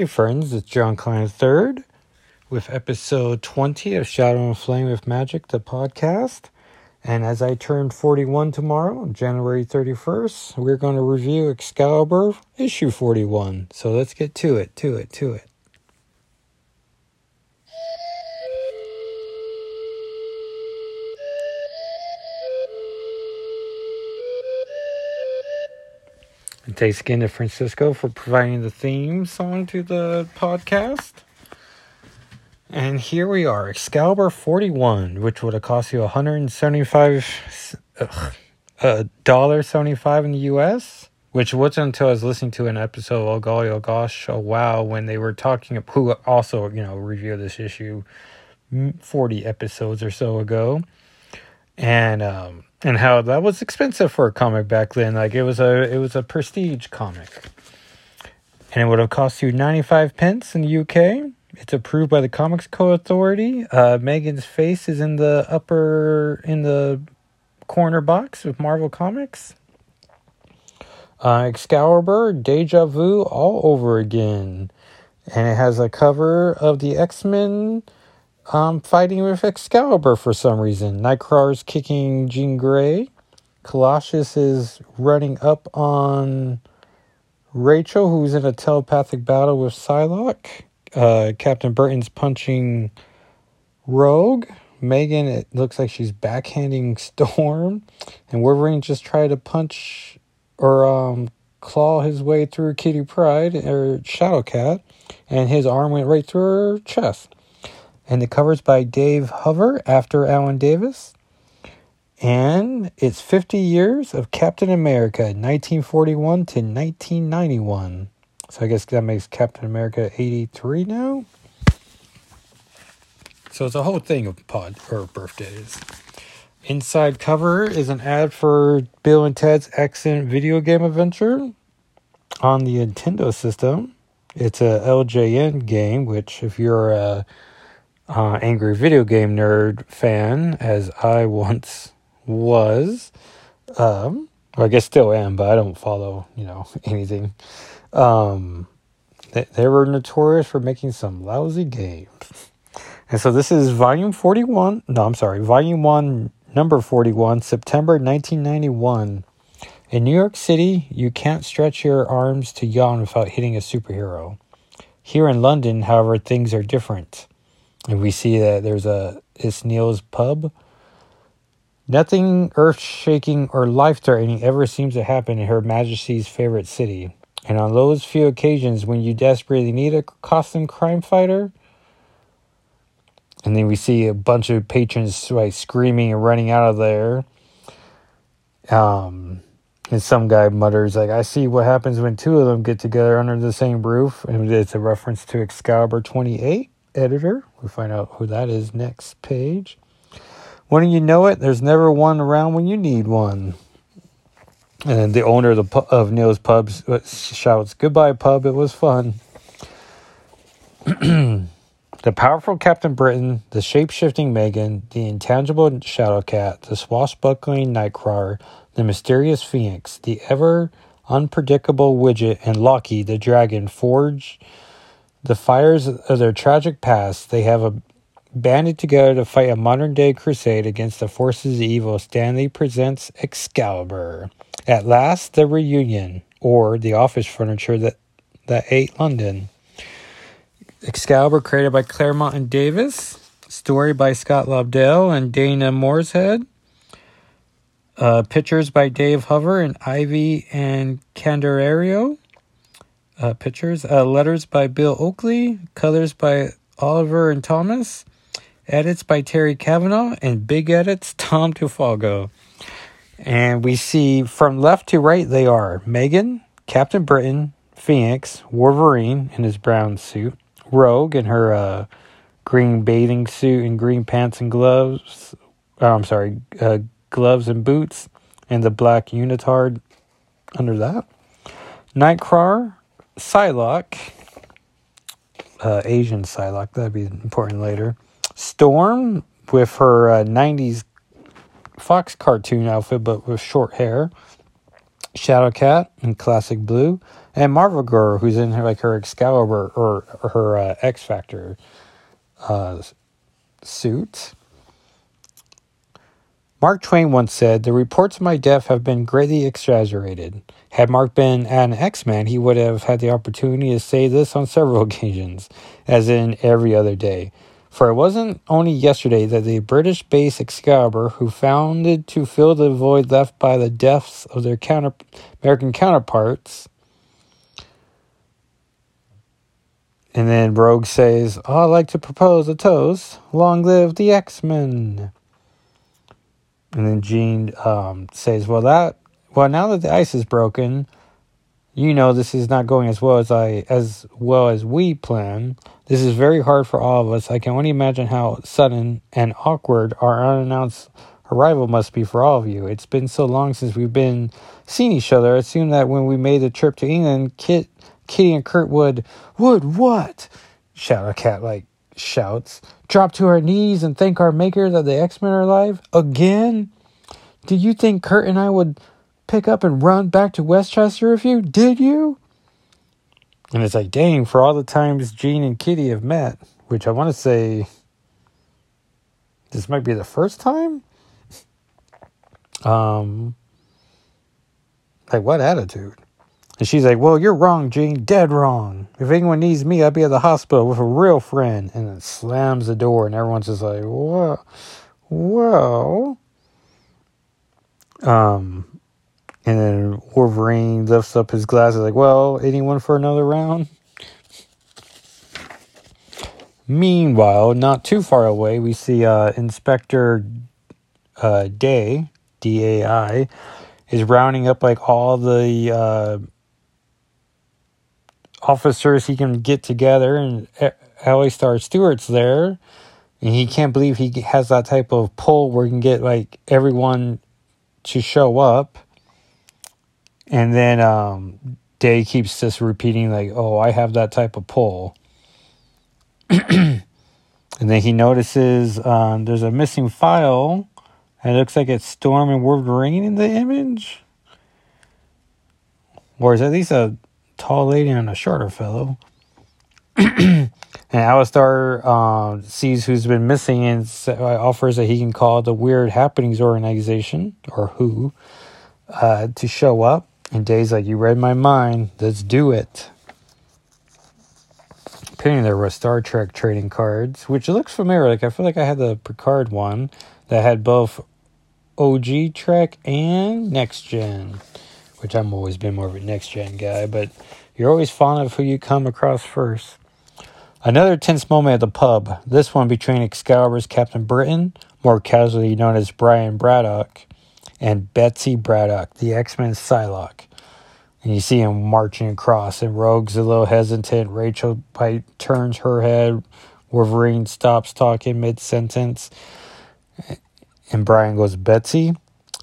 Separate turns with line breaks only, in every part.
Hey friends, it's John Klein III with episode 20 of Shadow and Flame with Magic, the podcast. And as I turn 41 tomorrow, January 31st, we're going to review Excalibur issue 41. So let's get to it, to it, to it. Thanks again to Francisco for providing the theme song to the podcast. And here we are, Excalibur 41, which would have cost you 175 uh, dollar 75 in the US, which wasn't until I was listening to an episode of Oh Golly Oh Gosh Oh Wow when they were talking who also, you know, reviewed this issue 40 episodes or so ago. And um and how that was expensive for a comic back then. Like it was a it was a prestige comic, and it would have cost you ninety five pence in the UK. It's approved by the Comics Code Authority. Uh, Megan's face is in the upper in the corner box with Marvel Comics. Uh, Excalibur, Deja Vu, all over again, and it has a cover of the X Men um, fighting with Excalibur for some reason. Nightcrawler's kicking Jean Grey. Colossus is running up on Rachel, who's in a telepathic battle with Psylocke. Uh, Captain Britain's punching Rogue. Megan, it looks like she's backhanding Storm. And Wolverine just tried to punch or um, claw his way through Kitty Pryde or Shadowcat. And his arm went right through her chest and the cover's by Dave Hoover after Alan Davis. And it's 50 years of Captain America, 1941 to 1991. So I guess that makes Captain America 83 now. So it's a whole thing of pod or birthdays. Inside cover is an ad for Bill and Ted's Excellent Video Game Adventure on the Nintendo system. It's a LJN game, which if you're a angry video game nerd fan, as I once was. Um, or I guess still am, but I don't follow, you know, anything. Um, they, they were notorious for making some lousy games. And so this is volume 41. No, I'm sorry, volume 1, number 41, September 1991. In New York City, you can't stretch your arms to yawn without hitting a superhero. Here in London, however, things are different. And we see that there's a it's Neil's pub. Nothing earth shaking or life threatening ever seems to happen in Her Majesty's favorite city. And on those few occasions when you desperately need a costume crime fighter, and then we see a bunch of patrons like screaming and running out of there. Um, and some guy mutters like, "I see what happens when two of them get together under the same roof," and it's a reference to Excalibur twenty eight editor. We find out who that is next page. When you know it, there's never one around when you need one. And the owner of, the, of Neil's Pub uh, shouts, Goodbye, pub, it was fun. the powerful Captain Britain, the shape shifting Megan, the intangible Shadow Cat, the swashbuckling Nightcrawler, the mysterious Phoenix, the ever unpredictable Widget, and Loki, the dragon, forge the fires of their tragic past, they have a banded together to fight a modern day crusade against the forces of evil. Stan Lee presents Excalibur. At last, the reunion, or the office furniture that, that ate London. Excalibur, created by Claremont and Davis. Story by Scott Lobdell and Dana Moreshead. Uh, pictures by Dave Hoover and Ivy and Candelario uh, pictures. Uh, letters by Bill Oakley, colors by Oliver and Thomas, edits by Terry Kavanagh, and big edits Tom DeFalco. And we see from left to right they are Megan, Captain Britain, Phoenix, Wolverine in his brown suit, Rogue in her uh, green bathing suit and green pants and gloves. Oh, I'm sorry, uh, gloves and boots, and the black unitard under that. Nightcrawler, Psylocke, uh, Asian Psylocke, that'd be important later. Storm with her uh, 90s Fox cartoon outfit, but with short hair. Shadowcat in classic blue. and Marvel Girl, who's in her like her Excalibur or, or her uh, X Factor uh, suit. Mark Twain once said, The reports of my death have been greatly exaggerated. Had Mark been an X Man, he would have had the opportunity to say this on several occasions, as in every other day. For it wasn't only yesterday that the British base Excalibur, who founded to fill the void left by the deaths of their counter- American counterparts, and then Rogue says, oh, I'd like to propose a toast. Long live the X Men. And then Jean um, says, Well, that, well, now that the ice is broken, you know this is not going as well as I as well as we plan. This is very hard for all of us. I can only imagine how sudden and awkward our unannounced arrival must be for all of you. It's been so long since we've been seeing each other. I assume that when we made the trip to England, Kit, Kitty, and Kurt would would what? Shout a cat like shouts. Drop to our knees and thank our maker that the X Men are alive again. Do you think Kurt and I would pick up and run back to Westchester with you? Did you? And it's like, dang, for all the times Jean and Kitty have met, which I want to say this might be the first time. Um, like what attitude? And she's like, Well, you're wrong, Jean, dead wrong. If anyone needs me, I'll be at the hospital with a real friend. And then slams the door, and everyone's just like, Well, well. Um, and then Wolverine lifts up his glasses, like, Well, anyone for another round? Meanwhile, not too far away, we see uh, Inspector uh, Dai, D A I, is rounding up like all the uh, officers he can get together, and Alistaire Stewart's there, and he can't believe he has that type of pull where he can get like everyone to show up. And then um, Dai keeps just repeating like, "Oh, I have that type of pull." and then he notices um, there's a missing file. And it looks like it's Storm and Wolverine in the image. Or is at least a tall lady and a shorter fellow. and Alistaire uh, sees who's been missing and offers that he can call the Weird Happenings Organization, or WHO, uh, to show up. And Dai's like, You read my mind. Let's do it. Apparently, there were Star Trek trading cards, which looks familiar. Like, I feel like I had the Picard one that had both OG Trek and Next Gen which I'm always been more of a next gen guy, but you're always fond of who you come across first. Another tense moment at the pub, this one between Excalibur's Captain Britain, more casually known as Brian Braddock, and Betsy Braddock, the X Men Psylocke. And you see him marching across, and Rogue's a little hesitant. Rachel Pike turns her head. Wolverine stops talking mid sentence. And Brian goes, Betsy,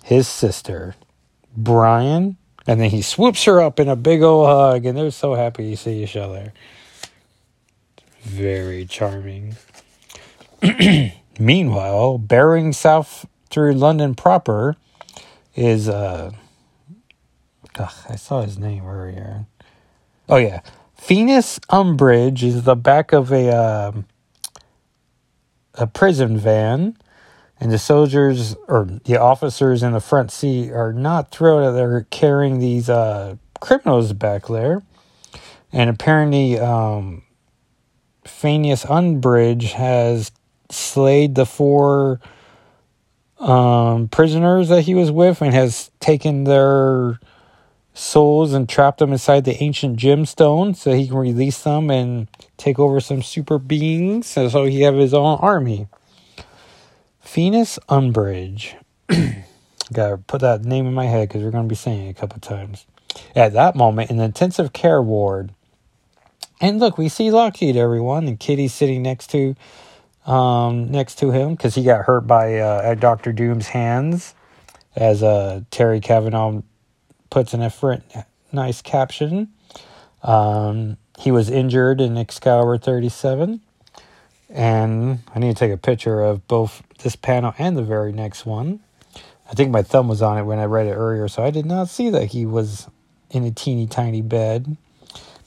his sister. Brian, and then he swoops her up in a big old hug, and they're so happy to see each other. Very charming. Meanwhile, bearing south through London proper is uh ugh, I saw his name earlier. Oh yeah. Phineas Umbridge is the back of a uh, a prison van and the soldiers or the officers in the front seat are not thrilled that they're carrying these uh, criminals back there. And apparently, um, Phineas Umbridge has slayed the four um, prisoners that he was with and has taken their souls and trapped them inside the ancient gemstone so he can release them and take over some super beings so he have his own army. Venus Umbridge. Gotta put that name in my head because we're to be saying it a couple times. At that moment, in the intensive care ward, and look, we see Lockheed, everyone, and Kitty sitting next to um, next to him because he got hurt by uh, Doctor Doom's hands, as uh, Terry Kavanagh puts in a front nice caption. Um, he was injured in Excalibur 37. And I need to take a picture of both this panel and the very next one. I think my thumb was on it when I read it earlier, so I did not see that he was in a teeny tiny bed.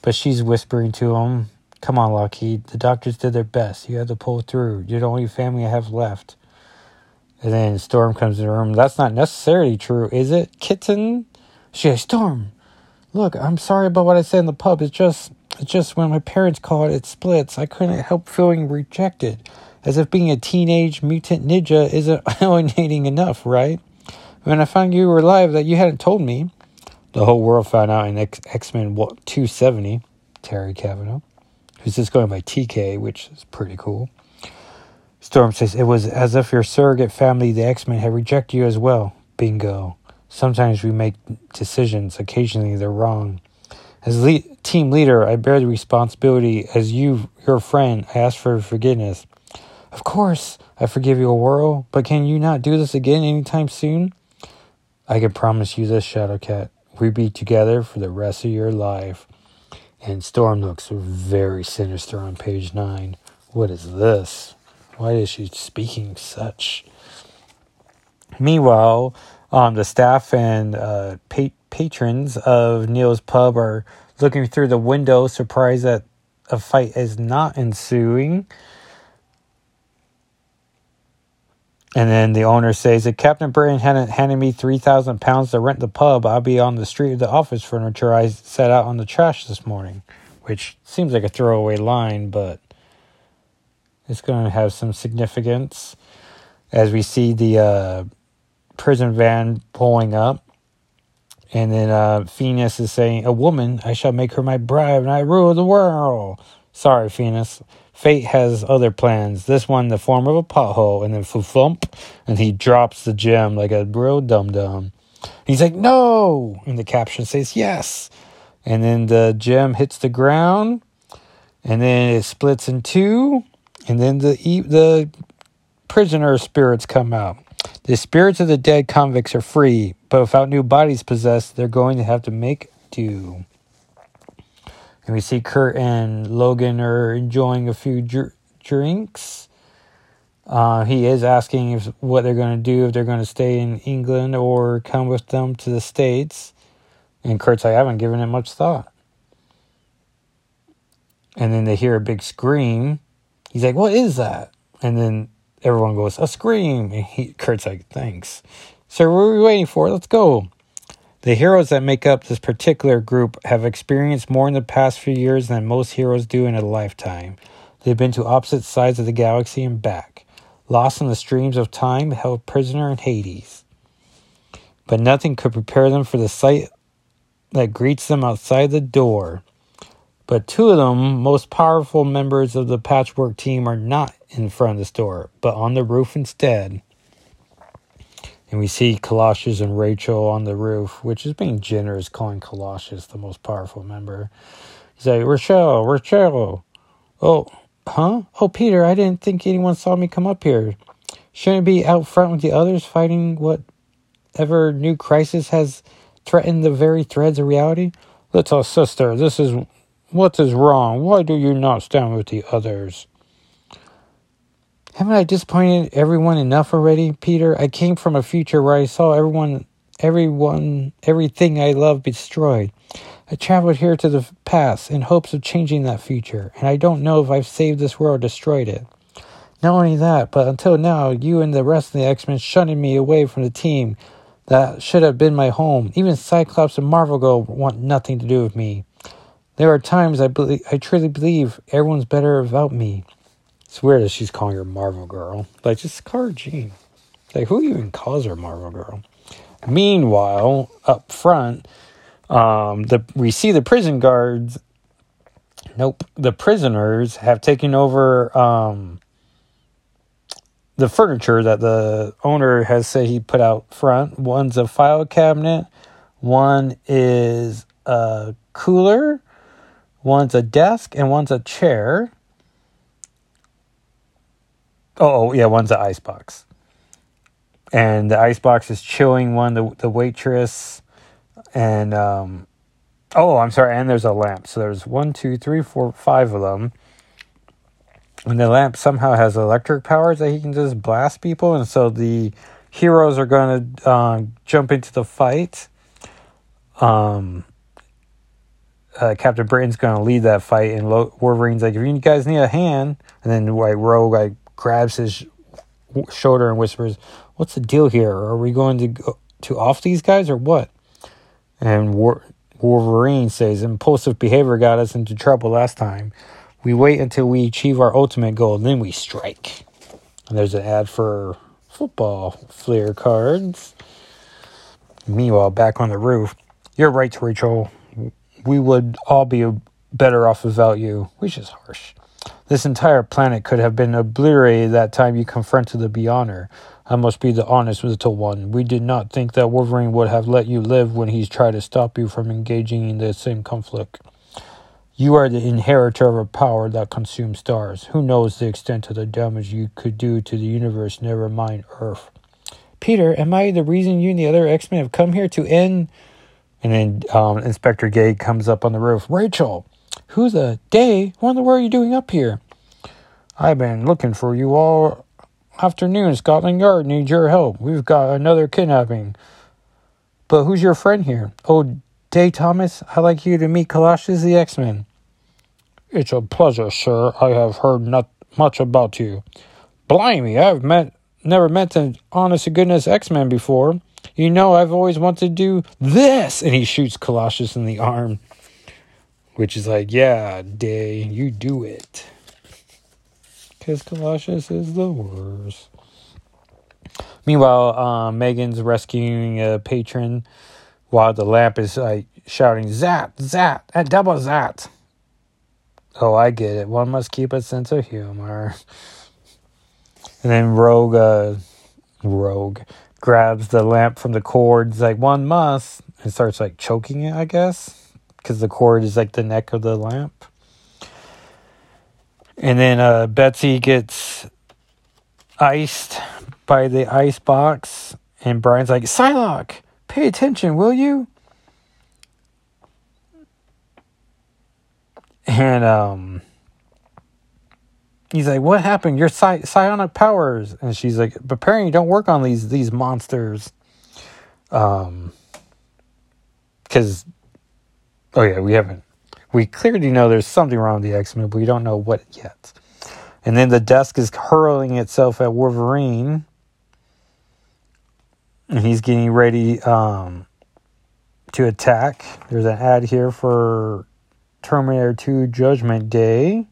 But she's whispering to him, Come on, Lockheed. The doctors did their best. You had to pull through. You're the only family I have left. And then Storm comes in the room. That's not necessarily true, is it, kitten? She says, Storm, look, I'm sorry about what I said in the pub. It's just, it's just when my parents called it splits, I couldn't help feeling rejected. As if being a teenage mutant ninja isn't alienating enough, right? When I found you were alive that you hadn't told me. The whole world found out in X Men 270, Terry Kavanagh who's just going by TK, which is pretty cool. Storm says, It was as if your surrogate family, the X Men, had rejected you as well. Bingo. Sometimes we make decisions, occasionally they're wrong. As le- team leader, I bear the responsibility. As you, your friend, I ask for forgiveness. Of course, I forgive you, a Whirl, but can you not do this again anytime soon? I can promise you this, Shadowcat. We be together for the rest of your life. And Storm looks very sinister on page 9. What is this? Why is she speaking such? Meanwhile, um, the staff and uh, pa- patrons of Neil's pub are looking through the window, surprised that a fight is not ensuing. And then the owner says, if Captain Britain hadn't handed me 3,000 pounds to rent the pub, I'd be on the street of the office furniture I set out on the trash this morning. Which seems like a throwaway line, but it's going to have some significance as we see the uh, prison van pulling up. And then uh, Phoenix is saying, A woman, I shall make her my bride and I rule the world. Sorry, Phoenix. Fate has other plans. This one the form of a pothole, and then flump, and he drops the gem like a real dum dum. He's like, no! And the caption says, yes. And then the gem hits the ground, and then it splits in two, and then the the prisoner spirits come out. The spirits of the dead convicts are free, but without new bodies possessed, they're going to have to make do. And we see Kurt and Logan are enjoying a few dr- drinks. Uh, he is asking if what they're going to do if they're going to stay in England or come with them to the States. And Kurt's like, I haven't given it much thought. And then they hear a big scream. He's like, What is that? And then everyone goes, A scream. And he, Kurt's like, Thanks. So, what are we waiting for? Let's go. The heroes that make up this particular group have experienced more in the past few years than most heroes do in a lifetime. They've been to opposite sides of the galaxy and back, lost in the streams of time, held prisoner in Hades. But nothing could prepare them for the sight that greets them outside the door. But two of them, most powerful members of the patchwork team, are not in front of the store, but on the roof instead. And we see Colossus and Rachel on the roof, which is being generous, calling Colossus the most powerful member. He's like, Rochelle, Rochelle. Oh, huh? Oh, Peter, I didn't think anyone saw me come up here. Shouldn't be out front with the others fighting whatever new crisis has threatened the very threads of reality? Little sister, this is what is wrong. Why do you not stand with the others? Haven't I disappointed everyone enough already, Peter? I came from a future where I saw everyone, everyone, everything I love destroyed. I traveled here to the past in hopes of changing that future, and I don't know if I've saved this world or destroyed it. Not only that, but until now, you and the rest of the X Men shunning me away from the team that should have been my home. Even Cyclops and Marvel Girl want nothing to do with me. There are times I believe, I truly believe everyone's better without me. It's weird that she's calling her Marvel Girl. Like, just call her Jean. Like, who even calls her Marvel Girl? Meanwhile, up front, um, the we see the prison guards. Nope, the prisoners have taken over um, the furniture that the owner has said he put out front. One's a file cabinet. One is a cooler. One's a desk, and one's a chair. Oh, yeah, one's an icebox. And the icebox is chilling one, the, the waitress, and, um, oh, I'm sorry, and there's a lamp. So there's one, two, three, four, five of them. And the lamp somehow has electric powers that he can just blast people. And so the heroes are going to uh, jump into the fight. Um, uh, Captain Britain's going to lead that fight, and Lo- Wolverine's like, if you guys need a hand, and then like Rogue like grabs his shoulder and whispers, "What's the deal here? Are we going to go to off these guys or what?" And Wolverine says, "Impulsive behavior got us into trouble last time. We wait until we achieve our ultimate goal, then we strike." And there's an ad for football flair cards. Meanwhile, back on the roof, you're right, Rachel. We would all be better off without you, which is harsh. This entire planet could have been obliterated that time you confronted the Beyonder. I must be the honest little one. We did not think that Wolverine would have let you live when he's tried to stop you from engaging in the same conflict. You are the inheritor of a power that consumes stars. Who knows the extent of the damage you could do to the universe, never mind Earth. Peter, am I the reason you and the other X Men have come here to end? And then um, Inspector Gay comes up on the roof. Rachel, who the day? What in the world are you doing up here? I've been looking for you all afternoon. Scotland Yard needs your help. We've got another kidnapping. But who's your friend here? Oh, Dai Thomas, I'd like you to meet Colossus the X Men. It's a pleasure, sir. I have heard not much about you. Blimey, I've met never met an honest to goodness X Men before. You know, I've always wanted to do this, and he shoots Colossus in the arm, which is like, yeah, Dai, you do it. Because Colossus is the worst. Meanwhile, uh, Megan's rescuing a patron while the lamp is like shouting, Zat, Zat, and double Zat. Oh, I get it. One must keep a sense of humor. And then Rogue, uh, Rogue grabs the lamp from the cords, like, one must, and starts like choking it, I guess, because the cord is like the neck of the lamp. And then uh, Betsy gets iced by the ice box, and Brian's like, Psylocke, pay attention, will you? And um, he's like, "What happened? Your psi- psionic powers?" And she's like, "But apparently, don't work on these these monsters." Um, because, oh yeah, we haven't. We clearly know there's something wrong with the X Men, but we don't know what yet. And then the desk is hurling itself at Wolverine, and he's getting ready um, to attack. There's an ad here for Terminator 2 Judgment Day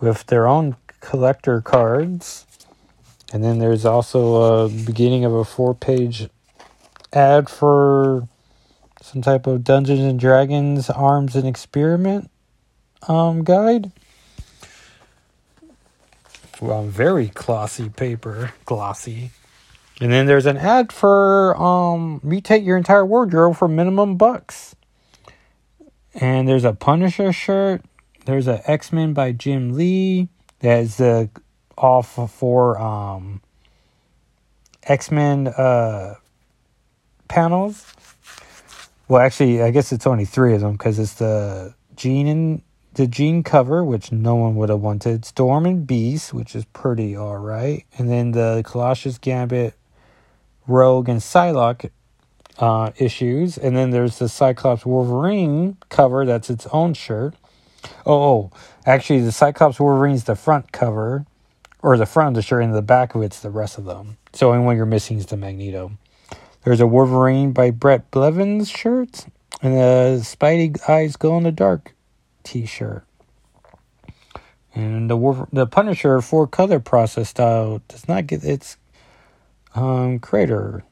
with their own collector cards. And then there's also a beginning of a four page ad for some type of Dungeons and Dragons Arms and Equipment um, guide. Well, very glossy paper, glossy. And then there's an ad for um, mutate your entire wardrobe for minimum bucks. And there's a Punisher shirt. There's a X Men by Jim Lee. That's the off for um, X Men uh, panels. Well, actually, I guess it's only three of them because it's the Jean and the Jean cover, which no one would have wanted. Storm and Beast, which is pretty all right, and then the Colossus Gambit, Rogue and Psylocke uh, issues, and then there's the Cyclops Wolverine cover. That's its own shirt. Oh, oh, actually, the Cyclops Wolverine's the front cover, or the front of the shirt, and the back of it's the rest of them. So only one you're missing is the Magneto. There's a Wolverine by Bret Blevins shirt, and a Spidey Eyes Glow in the Dark T-shirt. And the Wolver- the Punisher four color process style does not get its um, creator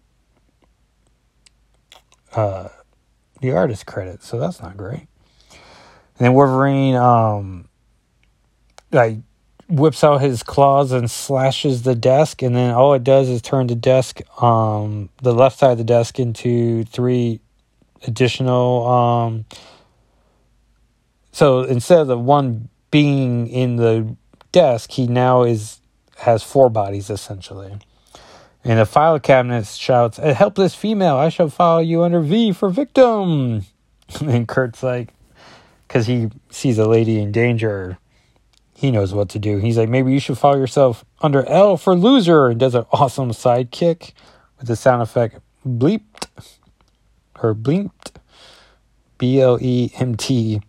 uh, the artist credit, so that's not great. And then Wolverine, um, like whips out his claws and slashes the desk, and then all it does is turn the desk, um, the left side of the desk into three additional. Um, so instead of the one being in the desk, he now is has four bodies essentially. And the file cabinet shouts, A helpless female, I shall file you under V for victim. and Kurt's like, because he sees a lady in danger, he knows what to do. He's like, maybe you should file yourself under L for loser. And does an awesome sidekick with the sound effect bleeped or bleeped. B L E M T.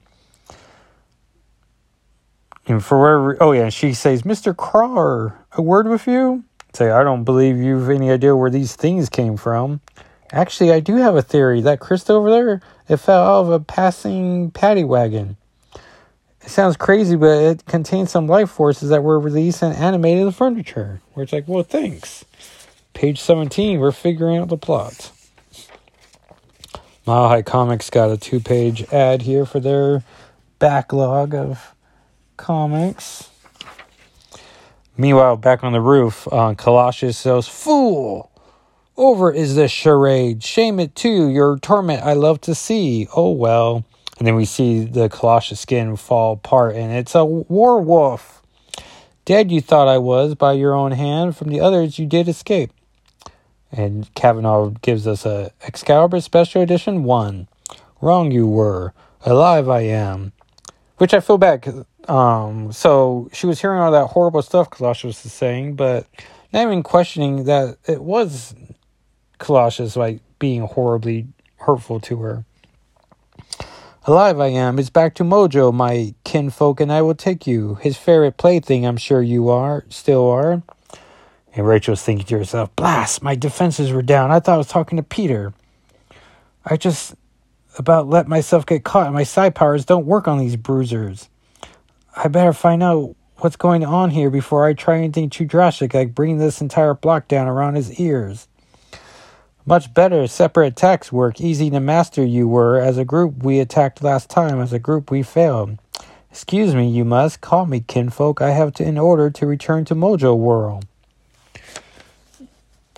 And for whatever, oh yeah, she says, Mr. Crar, a word with you? Say, I don't believe you've any idea where these things came from. Actually, I do have a theory. That crystal over there, it fell out of a passing paddy wagon. It sounds crazy, but it contains some life forces that were released and animated the furniture. Where it's like, well, thanks. Page 17, we're figuring out the plot. Mile High Comics got a two page ad here for their backlog of comics. Meanwhile, back on the roof, uh, Colossus says, Fool! Over is this charade. Shame it too. Your torment I love to see. Oh well. And then we see the Colossus skin fall apart, and it's a werewolf. Dead you thought I was by your own hand. From the others you did escape. And Kavanagh gives us a Excalibur Special Edition 1. Wrong you were. Alive I am. Which I feel bad. Um, so she was hearing all that horrible stuff Colossus was saying, but not even questioning that it was Colossus like being horribly hurtful to her. Alive I am. It's back to Mojo, my kinfolk, and I will take you. His favorite plaything, I'm sure you are, still are. And Rachel's thinking to herself, Blast, my defenses were down. I thought I was talking to Peter. I just about let myself get caught, my side powers don't work on these bruisers. I better find out what's going on here before I try anything too drastic, like bringing this entire block down around his ears. Much better separate attacks work, easy to master you were. As a group, we attacked last time. As a group, we failed. Excuse me, you must. Call me kinfolk. I have to in order to return to Mojo World.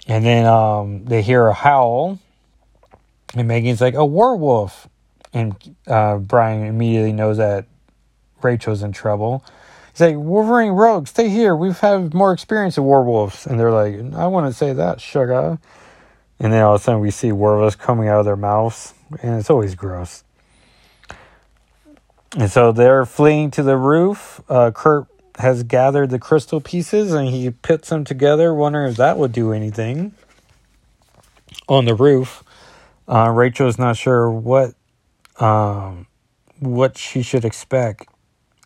And then um, they hear a howl, and Megan's like, a werewolf. And uh, Brian immediately knows that Rachel's in trouble. He's like, Wolverine Rogue, stay here. We've had more experience with werewolves. And they're like, I want to say that, sugar. And then all of a sudden we see werewolves coming out of their mouths. And it's always gross. And so they're fleeing to the roof. Uh, Kurt has gathered the crystal pieces and he puts them together, wondering if that would do anything. On the roof, uh, is not sure what um, what she should expect,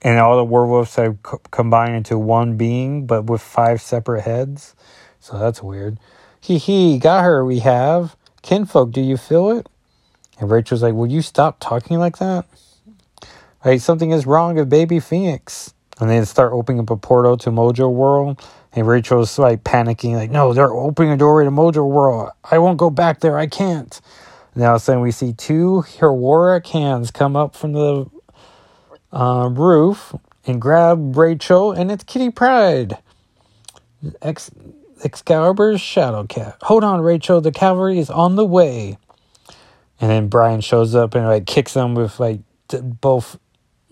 and all the werewolves have co- combined into one being, but with five separate heads. So that's weird. Hee hee, got her. We have kinfolk. Do you feel it? And Rachel's like, "Will you stop talking like that?" Hey, something is wrong with baby Phoenix and they start opening up a portal to Mojo World. And Rachel's like panicking, like, no, they're opening a doorway to Mojo World. I won't go back there. I can't. Now, then we see two heroic hands come up from the uh, roof and grab Rachel, and it's Kitty Pryde. Excalibur's Shadow Cat. Hold on, Rachel. The cavalry is on the way. And then Brian shows up and like kicks them with like both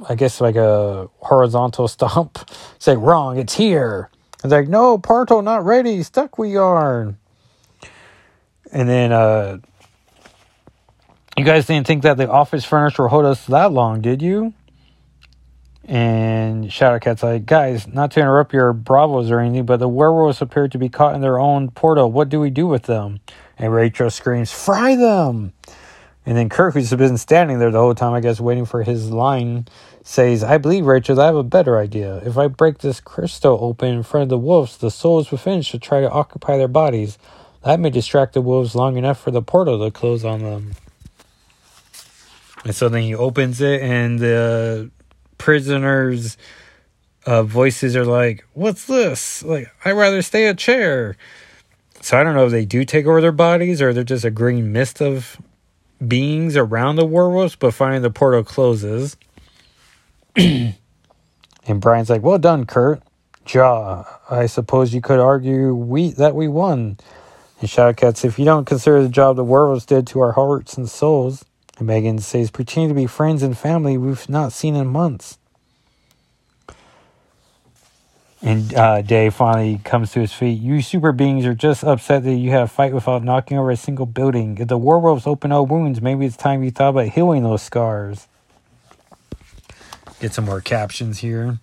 I guess like a horizontal stomp. Say wrong, it's here. It's like, no, Parto, not ready. Stuck we are. And then uh you guys didn't think that the office furniture would hold us that long, did you? And Shadowcat's like, guys, not to interrupt your bravos or anything, but the werewolves appear to be caught in their own portal. What do we do with them? And Rachel screams, fry them! And then Kirk, who's been standing there the whole time, I guess, waiting for his line, says, I believe, Rachel, I have a better idea. If I break this crystal open in front of the wolves, the souls within should try to occupy their bodies. That may distract the wolves long enough for the portal to close on them. And so then he opens it, and the prisoners' uh, voices are like, What's this? Like, I'd rather stay a chair. So I don't know if they do take over their bodies or they're just a green mist of beings around the werewolves, but finally the portal closes. and Brian's like, "Well done, Kurt. Jaw. I suppose you could argue we that we won." And Shadowcat "If you don't consider the job the werewolves did to our hearts and souls," Megan says, "Pretending to be friends and family we've not seen in months." And uh, Dave finally comes to his feet. You super beings are just upset that you had a fight without knocking over a single building. If the werewolves open no wounds, maybe it's time you thought about healing those scars. Get some more captions here.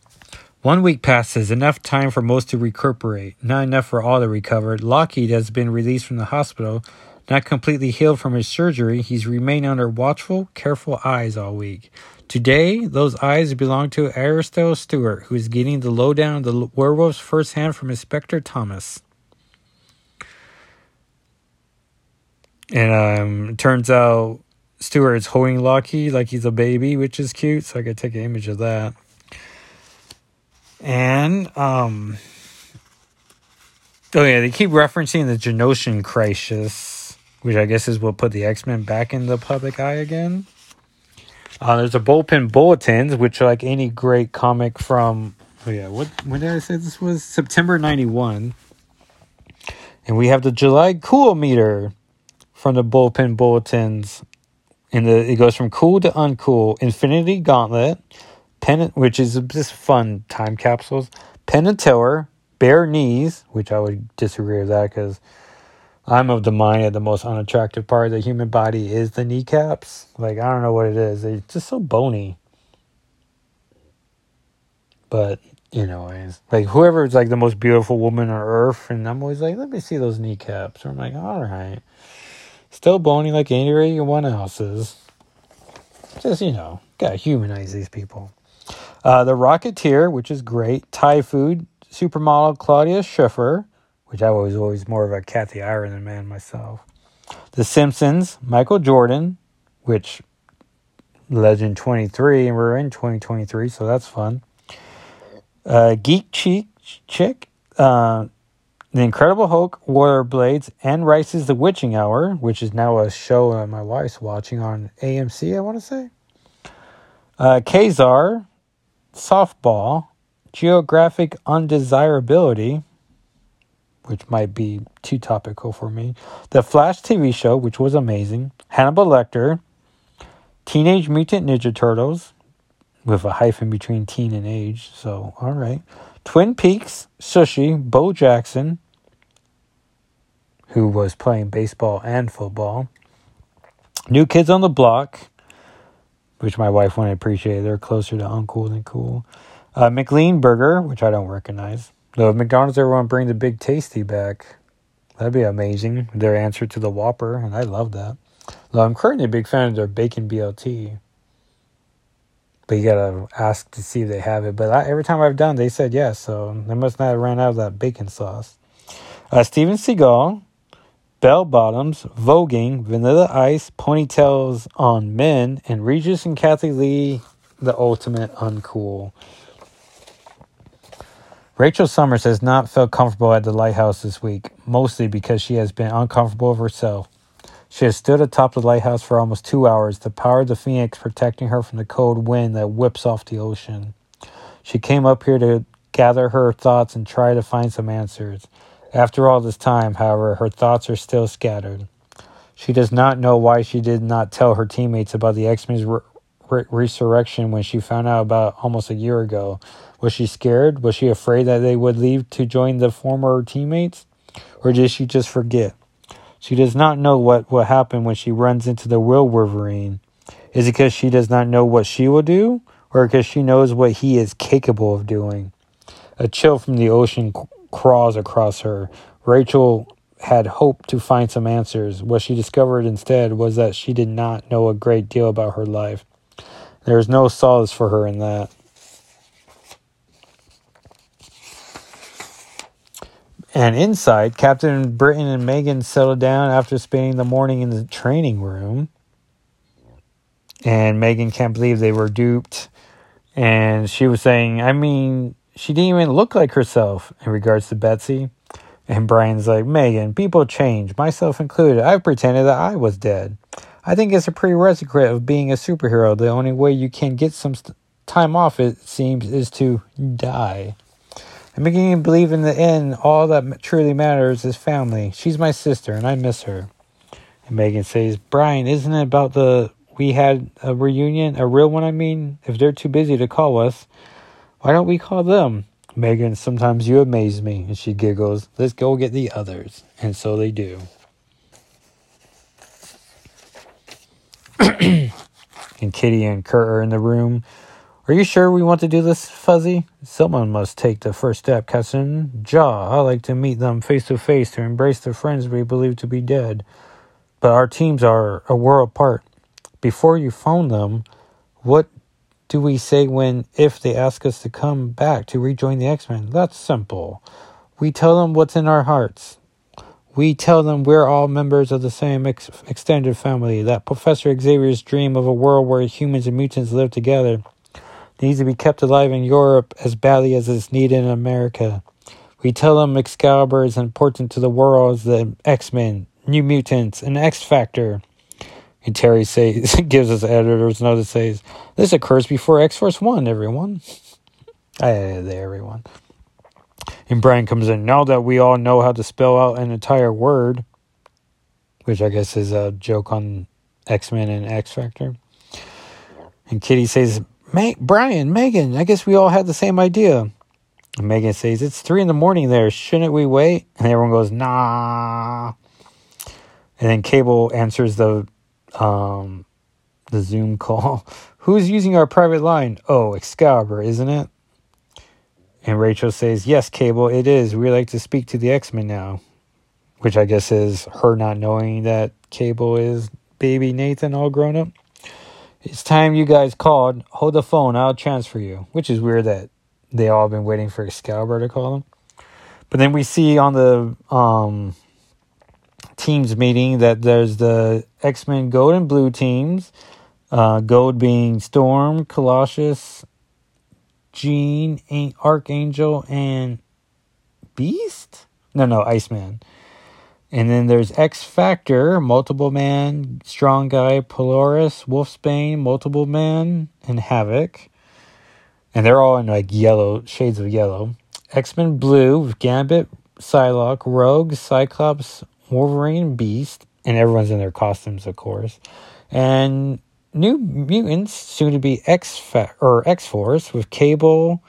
One week passes, enough time for most to recuperate, not enough for all to recover. Lockheed has been released from the hospital. Not completely healed from his surgery, he's remained under watchful, careful eyes all week. Today, those eyes belong to Aristotle Stewart, who is getting the lowdown of the werewolves firsthand from Inspector Thomas. And um, turns out Stewart's holding Locky like he's a baby, which is cute. So I could take an image of that. And um, oh yeah, they keep referencing the Genoshan crisis, which I guess is what put the X Men back in the public eye again. Uh, there's a bullpen bulletins, which like any great comic from oh yeah, what when did I say this was September '91, and we have the July cool meter from the bullpen bulletins, and the it goes from cool to uncool. Infinity Gauntlet, Pen, which is just fun time capsules. Penn and Teller, bare knees, which I would disagree with that because I'm of the mind that the most unattractive part of the human body is the kneecaps. Like, I don't know what it is. They're just so bony. But, you know, like whoever is like the most beautiful woman on earth, and I'm always like, let me see those kneecaps. Or I'm like, all right. Still bony like anyone else's. Just, you know, gotta humanize these people. Uh, the Rocketeer, which is great. Thai food, supermodel Claudia Schiffer which I was always more of a Kathy Ireland man myself. The Simpsons, Michael Jordan, which Legend 23, and we're in 2023, so that's fun. Uh, Geek Cheek Chick, uh, The Incredible Hulk, Warrior Blades, and Rice's The Witching Hour, which is now a show that my wife's watching on AMC, I want to say. Uh, Ka-Zar, Softball, Geographic Undesirability, which might be too topical for me. The Flash TV show, which was amazing. Hannibal Lecter. Teenage Mutant Ninja Turtles, with a hyphen between teen and age. So, all right. Twin Peaks, Sushi, Bo Jackson, who was playing baseball and football. New Kids on the Block, which my wife wouldn't appreciate. They're closer to uncool than cool. Uh, McLean Burger, which I don't recognize. Though if McDonald's ever want to bring the Big Tasty back, that'd be amazing. Their answer to the Whopper, and I love that. Though I'm currently a big fan of their bacon BLT. But you gotta ask to see if they have it. But I, every time I've done, they said yes. So they must not have ran out of that bacon sauce. Uh, Steven Seagal, bell bottoms, voguing, vanilla ice, ponytails on men, and Regis and Kathie Lee, the ultimate uncool. Rachel Summers has not felt comfortable at the lighthouse this week, mostly because she has been uncomfortable of herself. She has stood atop the lighthouse for almost two hours, the power of the phoenix protecting her from the cold wind that whips off the ocean. She came up here to gather her thoughts and try to find some answers. After all this time, however, her thoughts are still scattered. She does not know why she did not tell her teammates about the X Men's re- re- resurrection when she found out about almost a year ago, was she scared? Was she afraid that they would leave to join the former teammates? Or did she just forget? She does not know what will happen when she runs into the real Wolverine. Is it because she does not know what she will do? Or because she knows what he is capable of doing? A chill from the ocean crawls across her. Rachel had hoped to find some answers. What she discovered instead was that she did not know a great deal about her life. There is no solace for her in that. And inside, Captain Britain and Megan settle down after spending the morning in the training room. And Megan can't believe they were duped. And she was saying, I mean, she didn't even look like herself in regards to Betsy. And Brian's like, Megan, people change, myself included. I've pretended that I was dead. I think it's a prerequisite of being a superhero. The only way you can get some st- time off, it seems, is to die. I'm beginning to believe in the end, all that truly matters is family. She's my sister, and I miss her. And Megan says, Brian, isn't it about the we had a reunion, a real one? I mean, if they're too busy to call us, why don't we call them? Megan, sometimes you amaze me. And she giggles, let's go get the others. And so they do. and Kitty and Kurt are in the room are you sure we want to do this, Fuzzy? Someone must take the first step, cousin. Jaw, I like to meet them face to face to embrace the friends we believe to be dead. but our teams are a world apart. Before you phone them, what do we say when, if they ask us to come back to rejoin the X Men? That's simple. We tell them what's in our hearts. We tell them we're all members of the same ex- extended family, that Professor Xavier's dream of a world where humans and mutants live together needs to be kept alive in Europe as badly as it's needed in America. We tell them Excalibur is important to the world as the X Men, New Mutants, and X Factor. And Terry says, gives us editor's note that says, This occurs before X Force 1, everyone. There, everyone. And Brian comes in. Now that we all know how to spell out an entire word, which I guess is a joke on X Men and X Factor. And Kitty says, Brian, Meggan, I guess we all had the same idea. And Meggan says, It's three in the morning there. Shouldn't we wait? And everyone goes, Nah. And then Cable answers the um, the Zoom call. Who's using our private line? Oh, Excalibur, isn't it? And Rachel says, Yes, Cable, it is. We like to speak to the X Men now. Which I guess is her not knowing that Cable is baby Nathan all grown up. It's time you guys called. Hold the phone. I'll transfer you. Which is weird that they all been waiting for Excalibur to call them. But then we see on the um, teams meeting that there's the X Men Gold and Blue teams. Uh, gold being Storm, Colossus, Jean, Archangel, and Beast? No, no, Iceman. And then there's X Factor, Multiple Man, Strong Guy, Polaris, Wolfsbane, Multiple Man, and Havoc. And they're all in like yellow, shades of yellow. X Men Blue Gambit, Psylocke, Rogue, Cyclops, Wolverine, Beast, and everyone's in their costumes, of course. And New Mutants, soon to be X or X Force with Cable?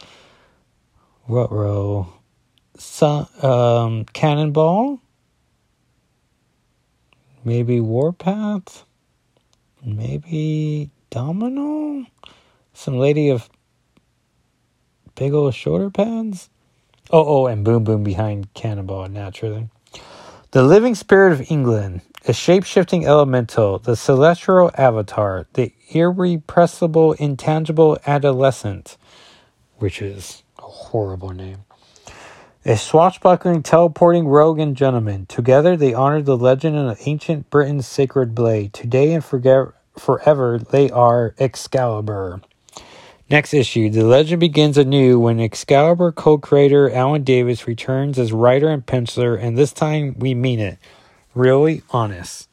Sun, um, Cannonball, maybe Warpath, maybe Domino, some lady of big old shoulder pads. Oh, oh, and Boom Boom behind Cannonball, naturally. The living spirit of England a shape shifting elemental, the celestial avatar, the irrepressible, intangible adolescent, which is a horrible name. A swashbuckling, teleporting rogue and gentleman. Together they honor the legend of ancient Britain's sacred blade. Today and forever they are Excalibur. Next issue, the legend begins anew when Excalibur co creator Alan Davis returns as writer and penciler, and this time we mean it really honest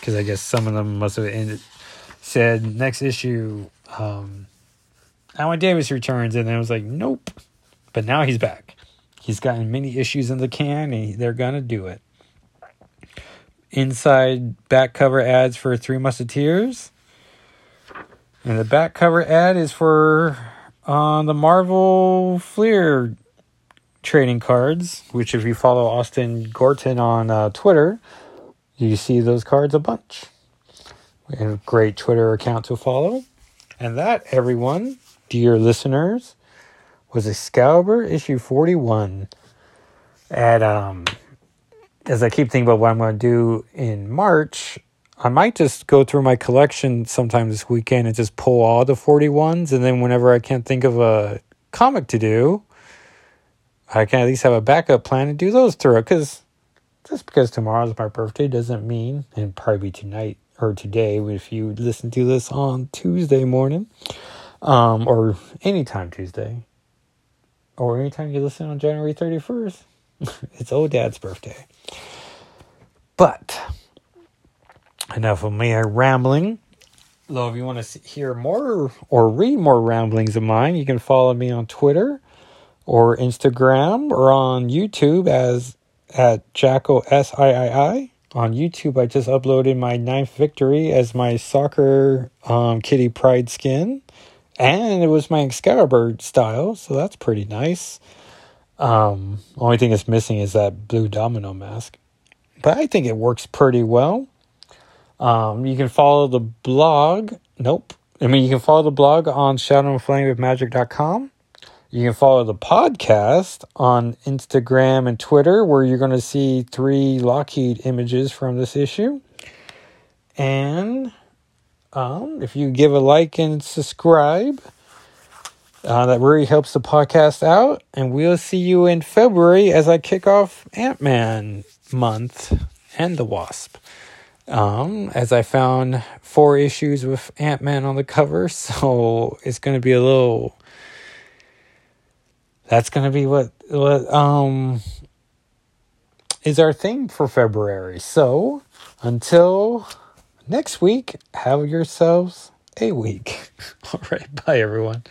because I guess some of them must have ended, said next issue, um, Alan Davis returns, and I was like, nope. But now he's back. He's gotten many issues in the can, and they're gonna do it. Inside back cover ads for Three Musketeers, and the back cover ad is for uh, the Marvel Fleer trading cards, which if you follow Austin Gorton on uh, Twitter, you see those cards a bunch. And a great Twitter account to follow. And that, everyone, dear listeners, was Excalibur issue 41. And um, as I keep thinking about what I'm going to do in March, I might just go through my collection sometime this weekend and just pull all the 41s. And then whenever I can't think of a comic to do, I can at least have a backup plan and do those through. Because just because tomorrow's my birthday doesn't mean, and probably tonight or today, if you listen to this on Tuesday morning, um, or anytime Tuesday, or anytime you listen on January 31st, it's old dad's birthday. But enough of me rambling. Though, if you want to hear more or read more ramblings of mine, you can follow me on Twitter or Instagram or on YouTube as at Jacko S I I I. On YouTube, I just uploaded my ninth victory as my soccer um, Kitty Pryde skin, and it was my Excalibur style, so that's pretty nice. Um, only thing that's missing is that blue domino mask, but I think it works pretty well. Um, you can follow the blog. Nope. I mean, you can follow the blog on shadowandflameofmagic.com. You can follow the podcast on Instagram and Twitter, where you're going to see three Lockheed images from this issue. And um, if you give a like and subscribe, uh, that really helps the podcast out. And we'll see you in February as I kick off Ant Man month and the Wasp. Um, as I found four issues with Ant Man on the cover, so it's going to be a little. That's going to be what what um is our thing for February. So until next week, have yourselves a week. All right, bye everyone.